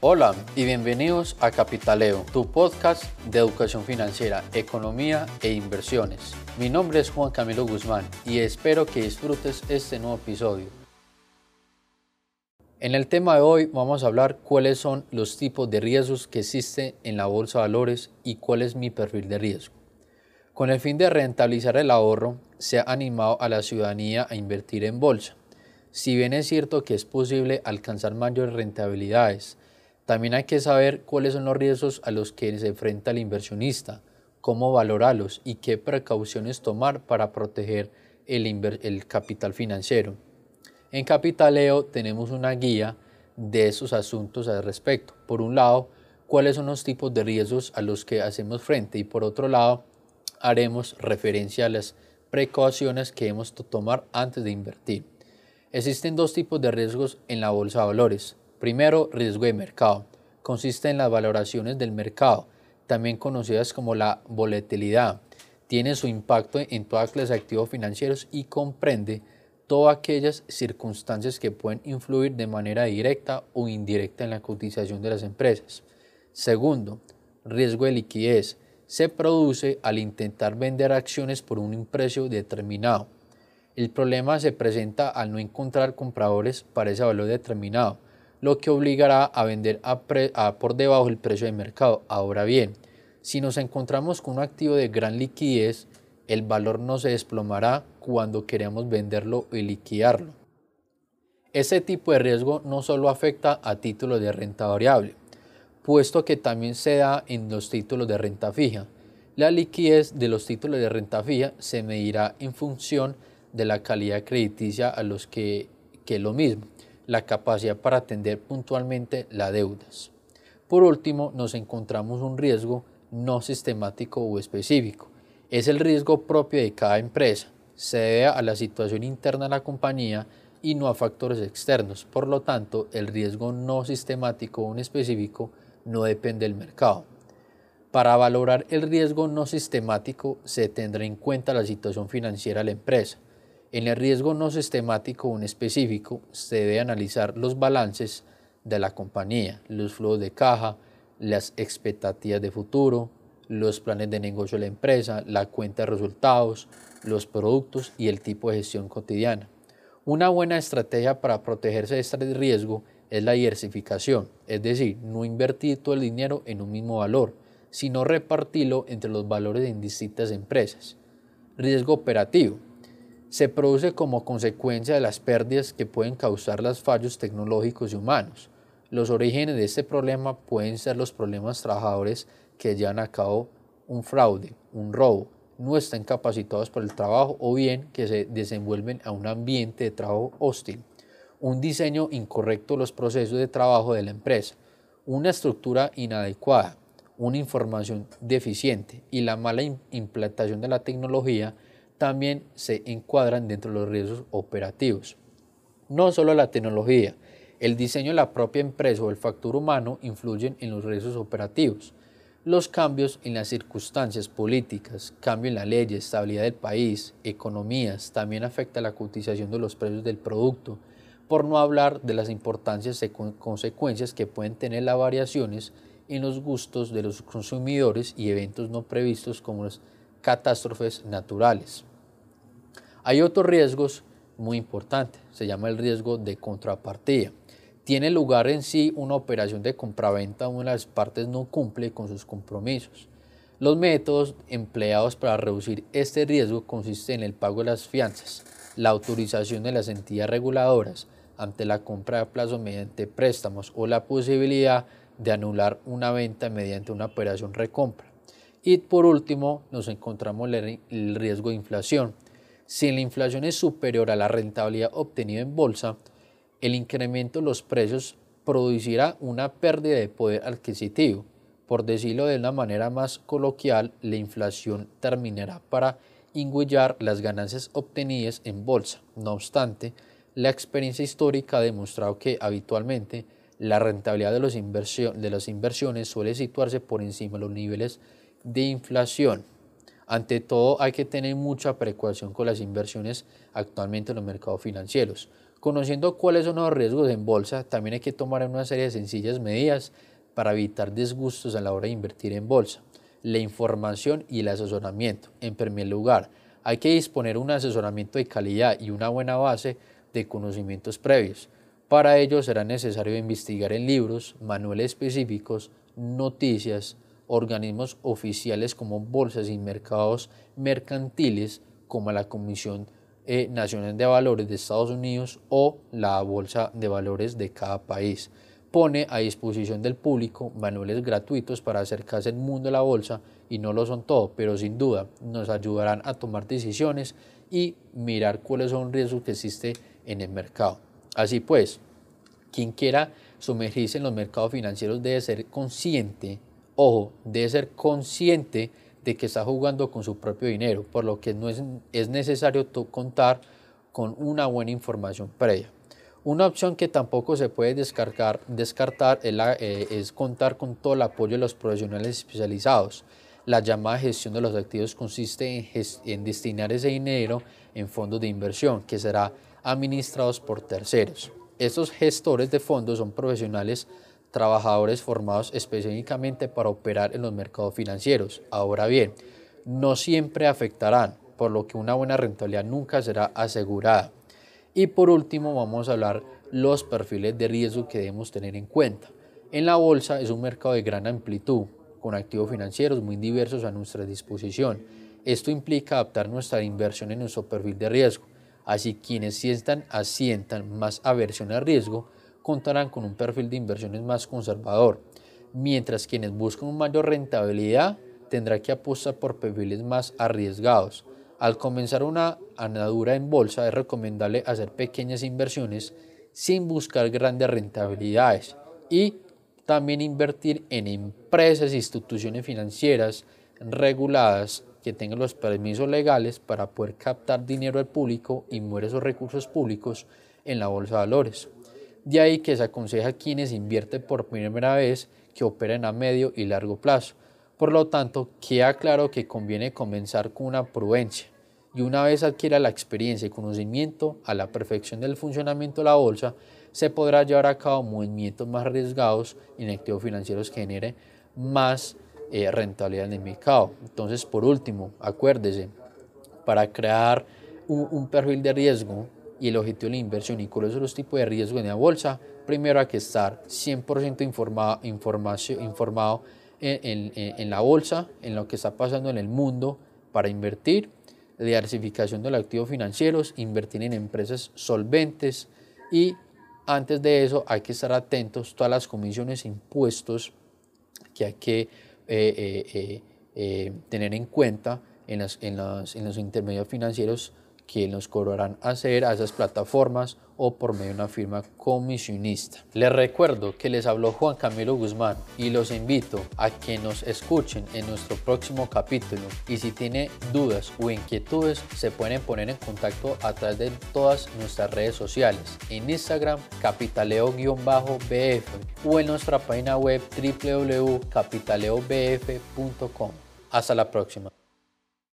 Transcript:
Hola y bienvenidos a Capitaleo, tu podcast de educación financiera, economía e inversiones. Mi nombre es Juan Camilo Guzmán y espero que disfrutes este nuevo episodio. En el tema de hoy vamos a hablar cuáles son los tipos de riesgos que existen en la bolsa de valores y cuál es mi perfil de riesgo. Con el fin de rentabilizar el ahorro, se ha animado a la ciudadanía a invertir en bolsa. Si bien es cierto que es posible alcanzar mayores rentabilidades, también hay que saber cuáles son los riesgos a los que se enfrenta el inversionista, cómo valorarlos y qué precauciones tomar para proteger el, capital financiero. En Capitaleo tenemos una guía de esos asuntos al respecto. Por un lado, cuáles son los tipos de riesgos a los que hacemos frente y por otro lado, haremos referencia a las precauciones que debemos tomar antes de invertir. Existen dos tipos de riesgos en la bolsa de valores, Primero, riesgo de mercado. Consiste en las valoraciones del mercado, también conocidas como la volatilidad. Tiene su impacto en todas las activos financieros y comprende todas aquellas circunstancias que pueden influir de manera directa o indirecta en la cotización de las empresas. Segundo, riesgo de liquidez. Se produce al intentar vender acciones por un precio determinado. El problema se presenta al no encontrar compradores para ese valor determinado lo que obligará a vender por debajo del precio de mercado. Ahora bien, si nos encontramos con un activo de gran liquidez, el valor no se desplomará cuando queremos venderlo y liquidarlo. Este tipo de riesgo no solo afecta a títulos de renta variable, puesto que también se da en los títulos de renta fija. La liquidez de los títulos de renta fija se medirá en función de la calidad crediticia a los que, que es lo mismo la capacidad para atender puntualmente las deudas. Por último, nos encontramos un riesgo no sistemático o específico. Es el riesgo propio de cada empresa. Se debe a la situación interna de la compañía y no a factores externos. Por lo tanto, el riesgo no sistemático o específico no depende del mercado. Para valorar el riesgo no sistemático se tendrá en cuenta la situación financiera de la empresa, en el riesgo no sistemático o específico se debe analizar los balances de la compañía, los flujos de caja, las expectativas de futuro, los planes de negocio de la empresa, la cuenta de resultados, los productos y el tipo de gestión cotidiana. Una buena estrategia para protegerse de este riesgo es la diversificación, es decir, no invertir todo el dinero en un mismo valor, sino repartirlo entre los valores de distintas empresas. Riesgo operativo se produce como consecuencia de las pérdidas que pueden causar los fallos tecnológicos y humanos. Los orígenes de este problema pueden ser los problemas trabajadores que llevan a cabo un fraude, un robo, no están capacitados para el trabajo o bien que se desenvuelven a un ambiente de trabajo hostil, un diseño incorrecto de los procesos de trabajo de la empresa, una estructura inadecuada, una información deficiente. Y la mala implantación de la tecnología también se encuadran dentro de los riesgos operativos. No solo la tecnología, el diseño de la propia empresa o el factor humano influyen en los riesgos operativos. Los cambios en las circunstancias políticas, cambio en la ley, estabilidad del país, economías, también afecta la cotización de los precios del producto, por no hablar de las importantes consecuencias que pueden tener las variaciones en los gustos de los consumidores y eventos no previstos como los catástrofes naturales. Hay otros riesgos muy importantes, se llama el riesgo de contrapartida. Tiene lugar en sí una operación de compraventa una de las partes no cumple con sus compromisos. Los métodos empleados para reducir este riesgo consisten en el pago de las fianzas, la autorización de las entidades reguladoras ante la compra de plazo mediante préstamos o la posibilidad de anular una venta mediante una operación recompra. Y por último, nos encontramos el riesgo de inflación. Si la inflación es superior a la rentabilidad obtenida en bolsa, el incremento de los precios producirá una pérdida de poder adquisitivo. Por decirlo de una manera más coloquial, la inflación terminará para ingüillar las ganancias obtenidas en bolsa. No obstante, la experiencia histórica ha demostrado que habitualmente la rentabilidad de, de las inversiones suele situarse por encima de los niveles de inflación. Ante todo, hay que tener mucha precaución con las inversiones actualmente en los mercados financieros. Conociendo cuáles son los riesgos en bolsa, también hay que tomar una serie de sencillas medidas para evitar disgustos a la hora de invertir en bolsa. La información y el asesoramiento. En primer lugar, hay que disponer un asesoramiento de calidad y una buena base de conocimientos previos. Para ello será necesario investigar en libros, manuales específicos, noticias, organismos oficiales como bolsas y mercados mercantiles como la Comisión eh, Nacional de Valores de Estados Unidos o la Bolsa de Valores de cada país. Pone a disposición del público manuales gratuitos para acercarse al mundo de la bolsa y no lo son todo, pero sin duda nos ayudarán a tomar decisiones y mirar cuáles son los riesgos que existen en el mercado. Así pues, quien quiera sumergirse en los mercados financieros debe ser consciente, ojo, debe ser consciente de que está jugando con su propio dinero, por lo que no es, es necesario contar con una buena información previa. Una opción que tampoco se puede descartar, descartar es, eh, es, contar con todo el apoyo de los profesionales especializados. La llamada gestión de los activos consiste en, en destinar ese dinero en fondos de inversión que será administrados por terceros. Estos gestores de fondos son profesionales trabajadores formados específicamente para operar en los mercados financieros. Ahora bien, no siempre afectarán, por lo que una buena rentabilidad nunca será asegurada. Y por último, vamos a hablar los perfiles de riesgo que debemos tener en cuenta. En la bolsa es un mercado de gran amplitud, con activos financieros muy diversos a nuestra disposición. Esto implica adaptar nuestra inversión en nuestro perfil de riesgo. Así quienes sientan, asientan más aversión al riesgo, contarán con un perfil de inversiones más conservador, mientras quienes buscan una mayor rentabilidad tendrán que apostar por perfiles más arriesgados. Al comenzar una andadura en bolsa es recomendable hacer pequeñas inversiones sin buscar grandes rentabilidades y también invertir en empresas e instituciones financieras reguladas que tengan los permisos legales para poder captar dinero al público y mover esos recursos públicos en la bolsa de valores. De ahí que se aconseja a quienes invierten por primera vez que operen a medio y largo plazo. Por lo tanto, queda claro que conviene comenzar con una prudencia y una vez adquiera la experiencia y conocimiento a la perfección del funcionamiento de la bolsa, se podrá llevar a cabo movimientos más arriesgados en activos financieros que generen más eh, rentabilidad en el mercado. Entonces, por último, acuérdese, para crear un perfil de riesgo y el objetivo de la inversión y son los tipos de riesgo en la bolsa, primero hay que estar 100% informado, informado en, en, en, la bolsa, en lo que está pasando en el mundo para invertir, diversificación de los activos financieros, invertir en empresas solventes y antes de eso hay que estar atentos a todas las comisiones e impuestos que hay que eh, eh, eh, tener en cuenta en, las, en, en los intermedios financieros que nos cobrarán hacer a esas plataformas o por medio de una firma comisionista. Les recuerdo que les habló Juan Camilo Guzmán y los invito a que nos escuchen en nuestro próximo capítulo y si tienen dudas o inquietudes se pueden poner en contacto a través de todas nuestras redes sociales en Instagram capitaleo-bf o en nuestra página web www.capitaleobf.com. Hasta la próxima.